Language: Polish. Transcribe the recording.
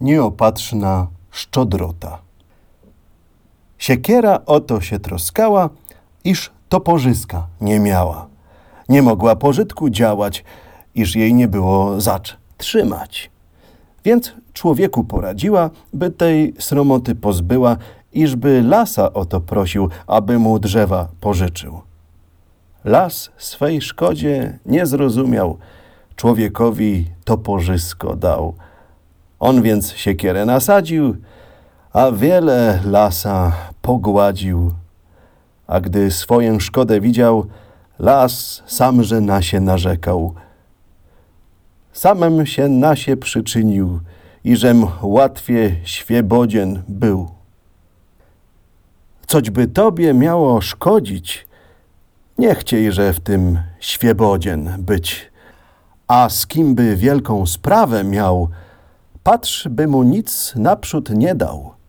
nieopatrzna szczodrota. Siekiera o to się troskała, iż toporzyska nie miała. Nie mogła pożytku działać, iż jej nie było zacz trzymać. Więc człowieku poradziła, by tej sromoty pozbyła, iżby lasa o to prosił, aby mu drzewa pożyczył. Las swej szkodzie nie zrozumiał, człowiekowi toporzysko dał. On więc siekierę nasadził, a wiele lasa pogładził. A gdy swoją szkodę widział, las samże na się narzekał. Samem się na się przyczynił, iżem łatwie świebodzien był. Coćby tobie miało szkodzić, nie chciejże w tym świebodzien być. A z kim by wielką sprawę miał, patrz, by mu nic naprzód nie dał.